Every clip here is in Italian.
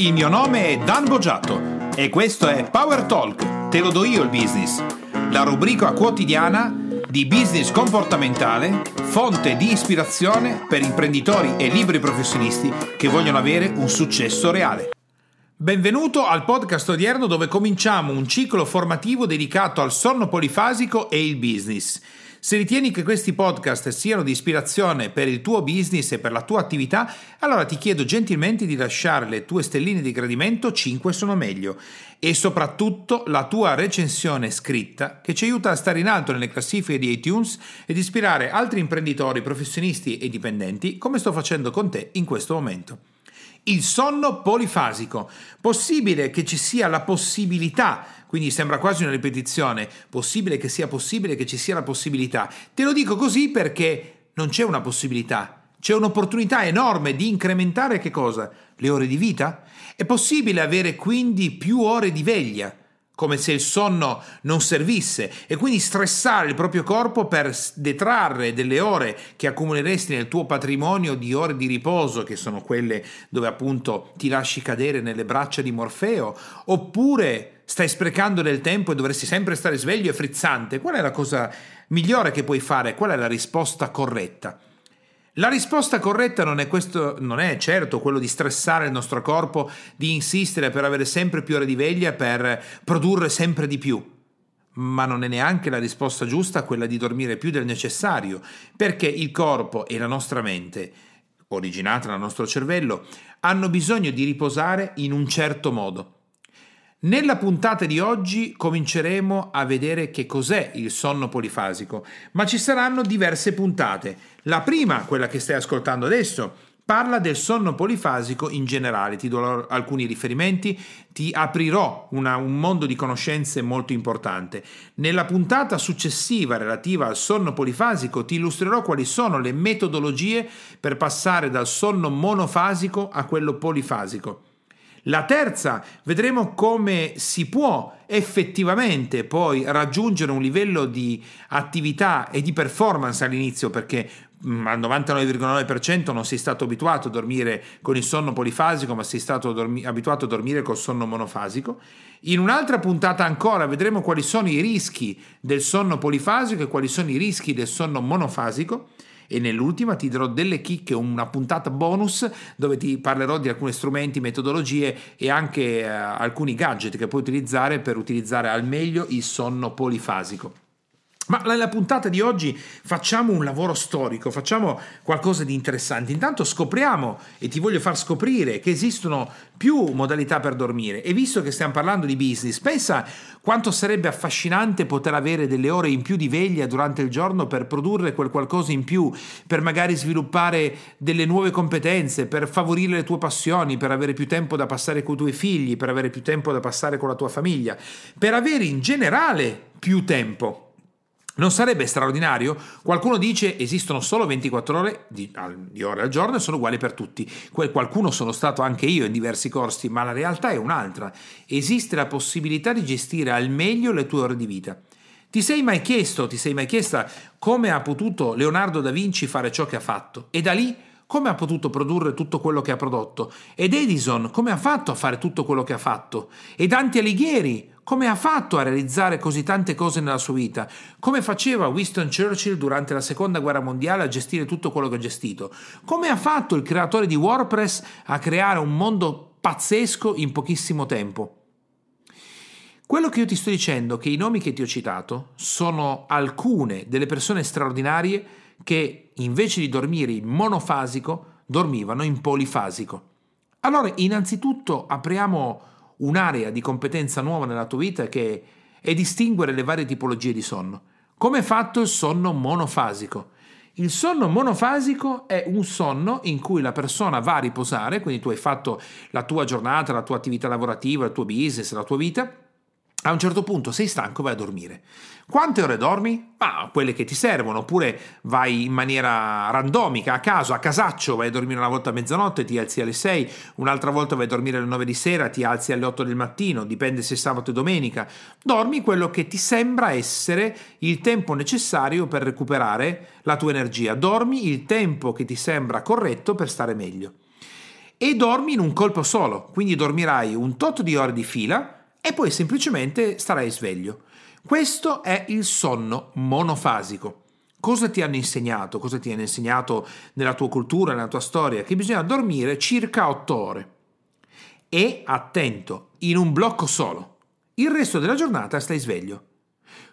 Il mio nome è Dan Boggiato e questo è Power Talk, te lo do io il business, la rubrica quotidiana di business comportamentale, fonte di ispirazione per imprenditori e libri professionisti che vogliono avere un successo reale. Benvenuto al podcast odierno dove cominciamo un ciclo formativo dedicato al sonno polifasico e il business. Se ritieni che questi podcast siano di ispirazione per il tuo business e per la tua attività, allora ti chiedo gentilmente di lasciare le tue stelline di gradimento, 5 sono meglio, e soprattutto la tua recensione scritta che ci aiuta a stare in alto nelle classifiche di iTunes ed ispirare altri imprenditori, professionisti e dipendenti come sto facendo con te in questo momento. Il sonno polifasico. Possibile che ci sia la possibilità, quindi sembra quasi una ripetizione, possibile che sia possibile che ci sia la possibilità. Te lo dico così perché non c'è una possibilità, c'è un'opportunità enorme di incrementare che cosa? Le ore di vita? È possibile avere quindi più ore di veglia come se il sonno non servisse e quindi stressare il proprio corpo per detrarre delle ore che accumuleresti nel tuo patrimonio di ore di riposo, che sono quelle dove appunto ti lasci cadere nelle braccia di Morfeo, oppure stai sprecando del tempo e dovresti sempre stare sveglio e frizzante. Qual è la cosa migliore che puoi fare? Qual è la risposta corretta? La risposta corretta non è, questo, non è certo quello di stressare il nostro corpo, di insistere per avere sempre più ore di veglia, per produrre sempre di più. Ma non è neanche la risposta giusta quella di dormire più del necessario, perché il corpo e la nostra mente, originata dal nostro cervello, hanno bisogno di riposare in un certo modo. Nella puntata di oggi cominceremo a vedere che cos'è il sonno polifasico, ma ci saranno diverse puntate. La prima, quella che stai ascoltando adesso, parla del sonno polifasico in generale, ti do alcuni riferimenti, ti aprirò una, un mondo di conoscenze molto importante. Nella puntata successiva relativa al sonno polifasico ti illustrerò quali sono le metodologie per passare dal sonno monofasico a quello polifasico. La terza, vedremo come si può effettivamente poi raggiungere un livello di attività e di performance all'inizio perché mm, al 99,9% non sei stato abituato a dormire con il sonno polifasico, ma sei stato dormi- abituato a dormire col sonno monofasico. In un'altra puntata ancora vedremo quali sono i rischi del sonno polifasico e quali sono i rischi del sonno monofasico e nell'ultima ti darò delle chicche, una puntata bonus dove ti parlerò di alcuni strumenti, metodologie e anche eh, alcuni gadget che puoi utilizzare per utilizzare al meglio il sonno polifasico. Ma nella puntata di oggi facciamo un lavoro storico, facciamo qualcosa di interessante. Intanto scopriamo e ti voglio far scoprire che esistono più modalità per dormire e visto che stiamo parlando di business, pensa quanto sarebbe affascinante poter avere delle ore in più di veglia durante il giorno per produrre quel qualcosa in più, per magari sviluppare delle nuove competenze, per favorire le tue passioni, per avere più tempo da passare con i tuoi figli, per avere più tempo da passare con la tua famiglia, per avere in generale più tempo. Non sarebbe straordinario? Qualcuno dice esistono solo 24 ore di, di, ore al giorno e sono uguali per tutti. Qualcuno sono stato anche io in diversi corsi, ma la realtà è un'altra. Esiste la possibilità di gestire al meglio le tue ore di vita. Ti sei mai chiesto, ti sei mai chiesta come ha potuto Leonardo da Vinci fare ciò che ha fatto? E da lì come ha potuto produrre tutto quello che ha prodotto? Ed Edison come ha fatto a fare tutto quello che ha fatto? E Dante Alighieri come ha fatto a realizzare così tante cose nella sua vita? Come faceva Winston Churchill durante la seconda guerra mondiale a gestire tutto quello che ha gestito? Come ha fatto il creatore di WordPress a creare un mondo pazzesco in pochissimo tempo? Quello che io ti sto dicendo, che i nomi che ti ho citato, sono alcune delle persone straordinarie che invece di dormire in monofasico, dormivano in polifasico. Allora, innanzitutto apriamo un'area di competenza nuova nella tua vita che è distinguere le varie tipologie di sonno. Come è fatto il sonno monofasico? Il sonno monofasico è un sonno in cui la persona va a riposare, quindi tu hai fatto la tua giornata, la tua attività lavorativa, il tuo business, la tua vita, a un certo punto sei stanco, vai a dormire. Quante ore dormi? Ah, quelle che ti servono, oppure vai in maniera randomica, a caso, a casaccio, vai a dormire una volta a mezzanotte, ti alzi alle 6, un'altra volta vai a dormire alle 9 di sera, ti alzi alle 8 del mattino, dipende se è sabato o domenica. Dormi quello che ti sembra essere il tempo necessario per recuperare la tua energia. Dormi il tempo che ti sembra corretto per stare meglio. e dormi in un colpo solo, quindi dormirai un tot di ore di fila e poi semplicemente starai sveglio. Questo è il sonno monofasico. Cosa ti hanno insegnato? Cosa ti hanno insegnato nella tua cultura, nella tua storia? Che bisogna dormire circa 8 ore. E attento, in un blocco solo. Il resto della giornata stai sveglio.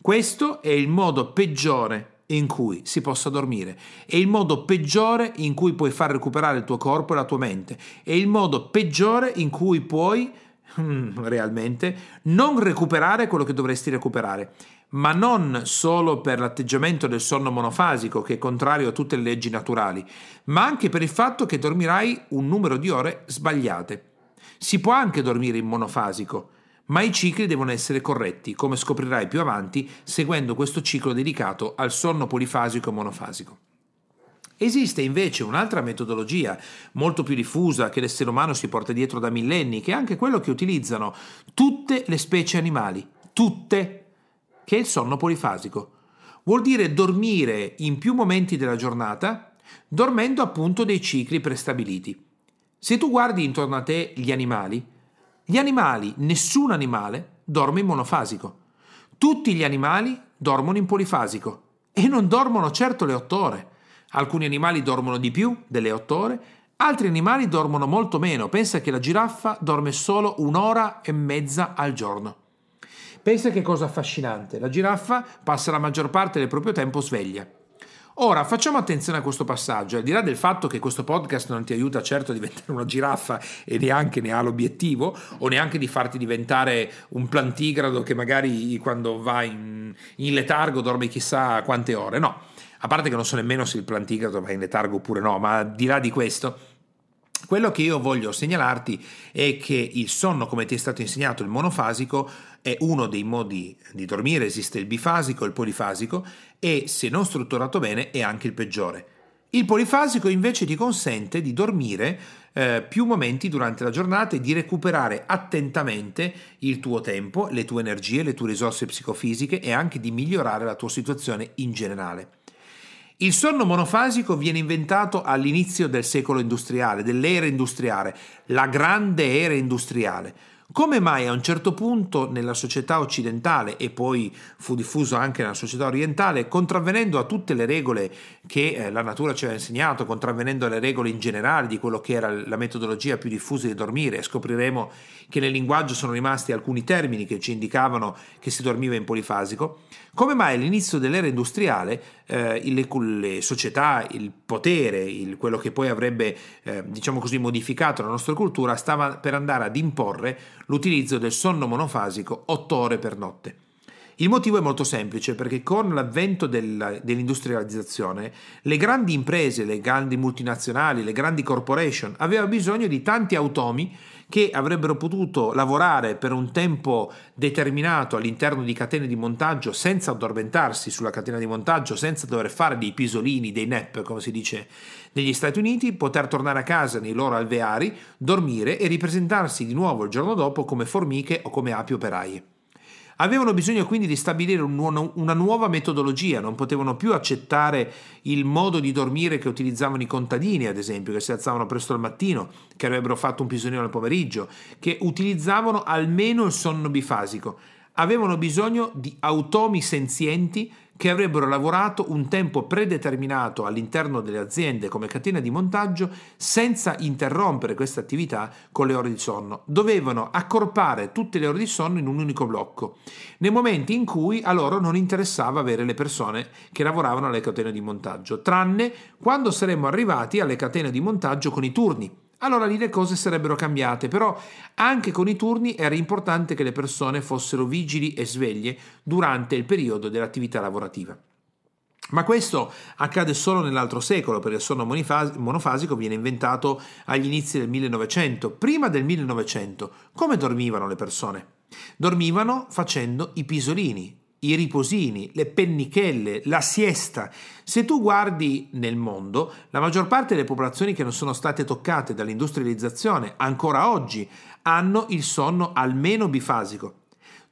Questo è il modo peggiore in cui si possa dormire. È il modo peggiore in cui puoi far recuperare il tuo corpo e la tua mente. È il modo peggiore in cui puoi realmente non recuperare quello che dovresti recuperare ma non solo per l'atteggiamento del sonno monofasico che è contrario a tutte le leggi naturali, ma anche per il fatto che dormirai un numero di ore sbagliate. Si può anche dormire in monofasico, ma i cicli devono essere corretti, come scoprirai più avanti seguendo questo ciclo dedicato al sonno polifasico e monofasico. Esiste invece un'altra metodologia molto più diffusa che l'essere umano si porta dietro da millenni, che è anche quello che utilizzano tutte le specie animali, tutte che è il sonno polifasico. Vuol dire dormire in più momenti della giornata, dormendo appunto dei cicli prestabiliti. Se tu guardi intorno a te gli animali, gli animali, nessun animale, dorme in monofasico. Tutti gli animali dormono in polifasico e non dormono certo le otto ore. Alcuni animali dormono di più delle otto ore, altri animali dormono molto meno. Pensa che la giraffa dorme solo un'ora e mezza al giorno. Pensa che cosa affascinante, la giraffa passa la maggior parte del proprio tempo sveglia. Ora facciamo attenzione a questo passaggio, al di là del fatto che questo podcast non ti aiuta certo a diventare una giraffa e neanche ne ha l'obiettivo, o neanche di farti diventare un plantigrado che magari quando va in, in letargo dorme chissà quante ore, no. A parte che non so nemmeno se il plantigrado va in letargo oppure no, ma al di là di questo, quello che io voglio segnalarti è che il sonno, come ti è stato insegnato, il monofasico, è uno dei modi di dormire, esiste il bifasico, il polifasico e se non strutturato bene è anche il peggiore. Il polifasico invece ti consente di dormire eh, più momenti durante la giornata e di recuperare attentamente il tuo tempo, le tue energie, le tue risorse psicofisiche e anche di migliorare la tua situazione in generale. Il sonno monofasico viene inventato all'inizio del secolo industriale, dell'era industriale, la grande era industriale. Come mai a un certo punto nella società occidentale e poi fu diffuso anche nella società orientale, contravvenendo a tutte le regole che eh, la natura ci aveva insegnato, contravvenendo alle regole in generale di quello che era la metodologia più diffusa di dormire, scopriremo che nel linguaggio sono rimasti alcuni termini che ci indicavano che si dormiva in polifasico, come mai all'inizio dell'era industriale eh, le, le, società, il potere, il, quello che poi avrebbe eh, diciamo così modificato la nostra cultura, stava per andare ad imporre l'utilizzo del sonno monofasico 8 ore per notte. Il motivo è molto semplice perché con l'avvento della, dell'industrializzazione le grandi imprese, le grandi multinazionali, le grandi corporation avevano bisogno di tanti automi che avrebbero potuto lavorare per un tempo determinato all'interno di catene di montaggio senza addormentarsi sulla catena di montaggio, senza dover fare dei pisolini, dei nap, come si dice negli Stati Uniti, poter tornare a casa nei loro alveari, dormire e ripresentarsi di nuovo il giorno dopo come formiche o come api operaie. Avevano bisogno quindi di stabilire un, una nuova metodologia, non potevano più accettare il modo di dormire che utilizzavano i contadini, ad esempio, che si alzavano presto al mattino, che avrebbero fatto un pisolino al pomeriggio, che utilizzavano almeno il sonno bifasico. Avevano bisogno di automi senzienti che avrebbero lavorato un tempo predeterminato all'interno delle aziende come catena di montaggio senza interrompere questa attività con le ore di sonno. Dovevano accorpare tutte le ore di sonno in un unico blocco, nei momenti in cui a loro non interessava avere le persone che lavoravano alle catene di montaggio, tranne quando saremmo arrivati alle catene di montaggio con i turni allora lì le cose sarebbero cambiate, però anche con i turni era importante che le persone fossero vigili e sveglie durante il periodo dell'attività lavorativa. Ma questo accade solo nell'altro secolo, perché il sonno monofasico viene inventato agli inizi del 1900. Prima del 1900, come dormivano le persone? Dormivano facendo i pisolini, i riposini, le pennichelle, la siesta. Se tu guardi nel mondo, la maggior parte delle popolazioni che non sono state toccate dall'industrializzazione ancora oggi hanno il sonno almeno bifasico.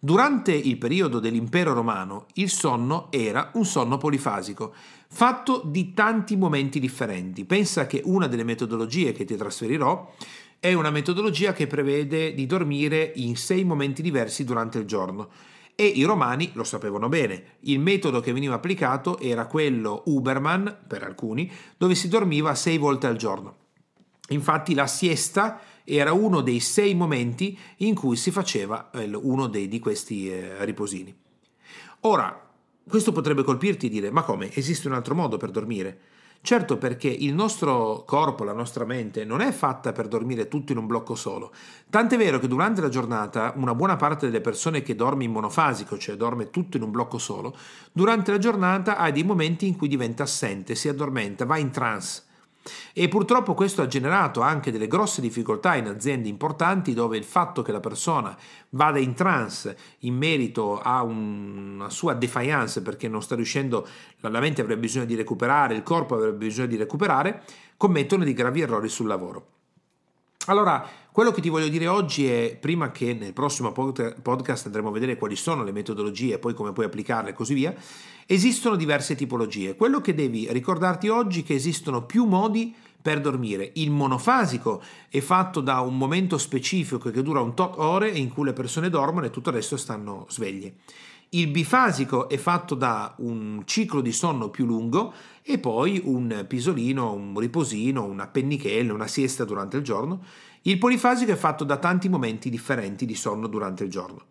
Durante il periodo dell'impero romano il sonno era un sonno polifasico, fatto di tanti momenti differenti. Pensa che una delle metodologie che ti trasferirò è una metodologia che prevede di dormire in sei momenti diversi durante il giorno. E i romani lo sapevano bene. Il metodo che veniva applicato era quello Uberman, per alcuni, dove si dormiva sei volte al giorno. Infatti la siesta era uno dei sei momenti in cui si faceva eh, uno dei, di questi eh, riposini. Ora, questo potrebbe colpirti e dire, ma come? Esiste un altro modo per dormire? Certo perché il nostro corpo, la nostra mente non è fatta per dormire tutto in un blocco solo. Tant'è vero che durante la giornata una buona parte delle persone che dorme in monofasico, cioè dorme tutto in un blocco solo, durante la giornata ha dei momenti in cui diventa assente, si addormenta, va in trance. E purtroppo questo ha generato anche delle grosse difficoltà in aziende importanti dove il fatto che la persona vada in trance in merito a una sua defiance perché non sta riuscendo, la mente avrebbe bisogno di recuperare, il corpo avrebbe bisogno di recuperare, commettono dei gravi errori sul lavoro. Allora, quello che ti voglio dire oggi è, prima che nel prossimo podcast andremo a vedere quali sono le metodologie e poi come puoi applicarle e così via, esistono diverse tipologie. Quello che devi ricordarti oggi è che esistono più modi per dormire. Il monofasico è fatto da un momento specifico che dura un tot ore in cui le persone dormono e tutto il resto stanno sveglie. Il bifasico è fatto da un ciclo di sonno più lungo e poi un pisolino, un riposino, una pennichella, una siesta durante il giorno. Il polifasico è fatto da tanti momenti differenti di sonno durante il giorno.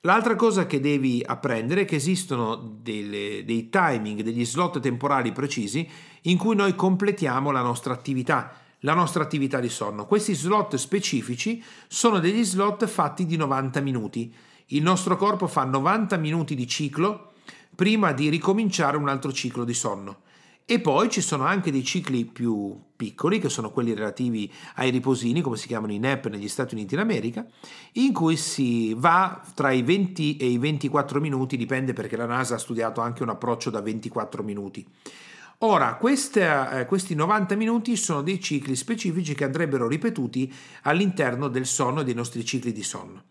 L'altra cosa che devi apprendere è che esistono delle, dei timing, degli slot temporali precisi in cui noi completiamo la nostra attività, la nostra attività di sonno. Questi slot specifici sono degli slot fatti di 90 minuti. Il nostro corpo fa 90 minuti di ciclo prima di ricominciare un altro ciclo di sonno. E poi ci sono anche dei cicli più piccoli, che sono quelli relativi ai riposini, come si chiamano i NEP negli Stati Uniti d'America, in cui si va tra i 20 e i 24 minuti, dipende perché la NASA ha studiato anche un approccio da 24 minuti. Ora, queste, eh, questi 90 minuti sono dei cicli specifici che andrebbero ripetuti all'interno del sonno e dei nostri cicli di sonno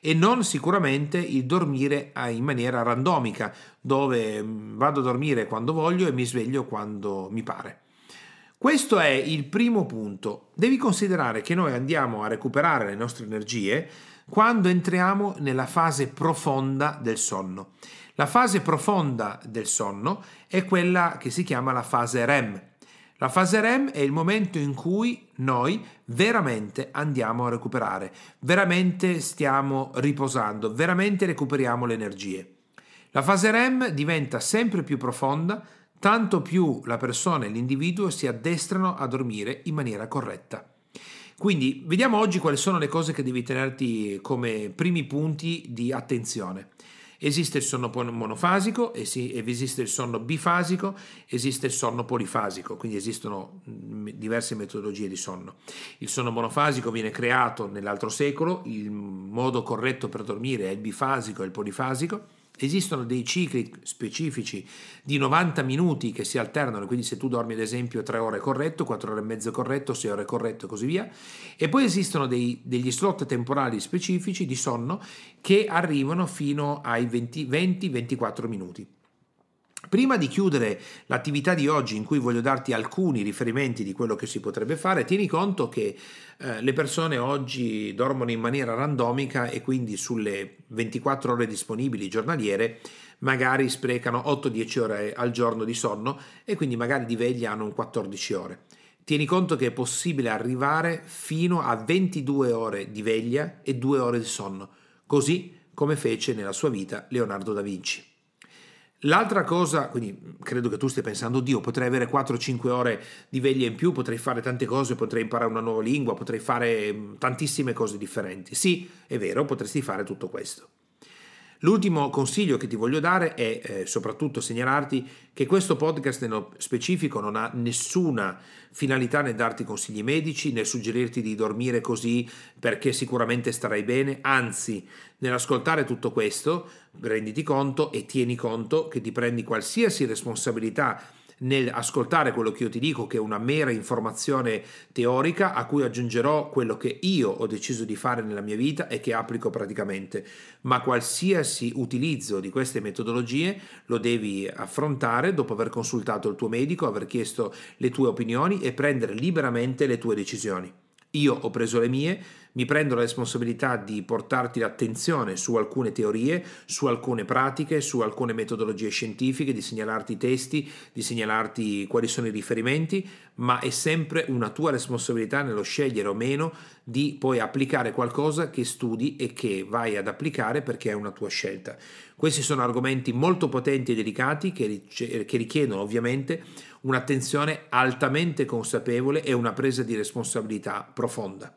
e non sicuramente il dormire in maniera randomica, dove mm, vado a dormire quando voglio e mi sveglio quando mi pare. Questo è il primo punto. Devi considerare che noi andiamo a recuperare le nostre energie quando entriamo nella fase profonda del sonno. La fase profonda del sonno è quella che si chiama la fase REM, la fase REM è il momento in cui noi veramente andiamo a recuperare, veramente stiamo riposando, veramente recuperiamo le energie. La fase REM diventa sempre più profonda, tanto più la persona e l'individuo si addestrano a dormire in maniera corretta. Quindi vediamo oggi quali sono le cose che devi tenerti come primi punti di attenzione. Esiste il sonno monofasico, esiste il sonno bifasico, esiste il sonno polifasico, quindi esistono mm, diverse metodologie di sonno. Il sonno monofasico viene creato nell'altro secolo, il modo corretto per dormire è il bifasico e il polifasico Esistono dei cicli specifici di 90 minuti che si alternano, quindi se tu dormi ad esempio 3 ore corretto, 4 ore e mezzo corretto, 6 ore corretto e così via. E poi esistono dei, degli slot temporali specifici di sonno che arrivano fino ai 20-24 minuti. Prima di chiudere l'attività di oggi in cui voglio darti alcuni riferimenti di quello che si potrebbe fare, tieni conto che eh, le persone oggi dormono in maniera randomica e quindi sulle 24 ore disponibili giornaliere magari sprecano 8-10 ore al giorno di sonno e quindi magari di veglia hanno un 14 ore. Tieni conto che è possibile arrivare fino a 22 ore di veglia e 2 ore di sonno, così come fece nella sua vita Leonardo da Vinci. L'altra cosa, quindi credo che tu stia pensando, Dio, potrei avere 4-5 ore di veglia in più, potrei fare tante cose, potrei imparare una nuova lingua, potrei fare tantissime cose differenti. Sì, è vero, potresti fare tutto questo. L'ultimo consiglio che ti voglio dare è eh, soprattutto segnalarti che questo podcast nello specifico non ha nessuna finalità nel darti consigli medici, nel suggerirti di dormire così perché sicuramente starai bene, anzi nell'ascoltare tutto questo renditi conto e tieni conto che ti prendi qualsiasi responsabilità nel ascoltare quello che io ti dico, che è una mera informazione teorica, a cui aggiungerò quello che io ho deciso di fare nella mia vita e che applico praticamente. Ma qualsiasi utilizzo di queste metodologie lo devi affrontare dopo aver consultato il tuo medico, aver chiesto le tue opinioni e prendere liberamente le tue decisioni. Io ho preso le mie, mi prendo la responsabilità di portarti l'attenzione su alcune teorie, su alcune pratiche, su alcune metodologie scientifiche, di segnalarti i testi, di segnalarti quali sono i riferimenti, ma è sempre una tua responsabilità nello scegliere o meno di poi applicare qualcosa che studi e che vai ad applicare perché è una tua scelta. Questi sono argomenti molto potenti e delicati che, richiedono ovviamente un'attenzione altamente consapevole e una presa di responsabilità profonda.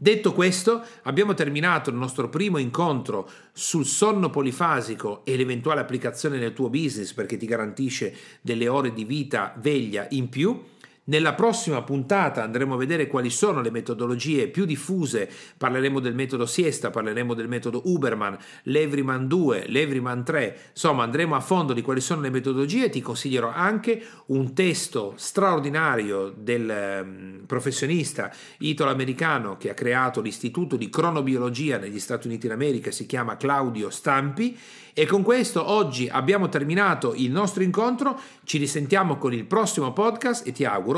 Detto questo, abbiamo terminato il nostro primo incontro sul sonno polifasico e l'eventuale applicazione nel tuo business perché ti garantisce delle ore di vita veglia in più. Nella prossima puntata andremo a vedere quali sono le metodologie più diffuse, parleremo del metodo siesta, parleremo del metodo Uberman, l'Everyman 2, l'Everyman 3, insomma andremo a fondo di quali sono le metodologie. Ti consiglierò anche un testo straordinario del um, professionista italo-americano che ha creato l'istituto di cronobiologia negli Stati Uniti d'America, si chiama Claudio Stampi. E con questo oggi abbiamo terminato il nostro incontro, ci risentiamo con il prossimo podcast e ti auguro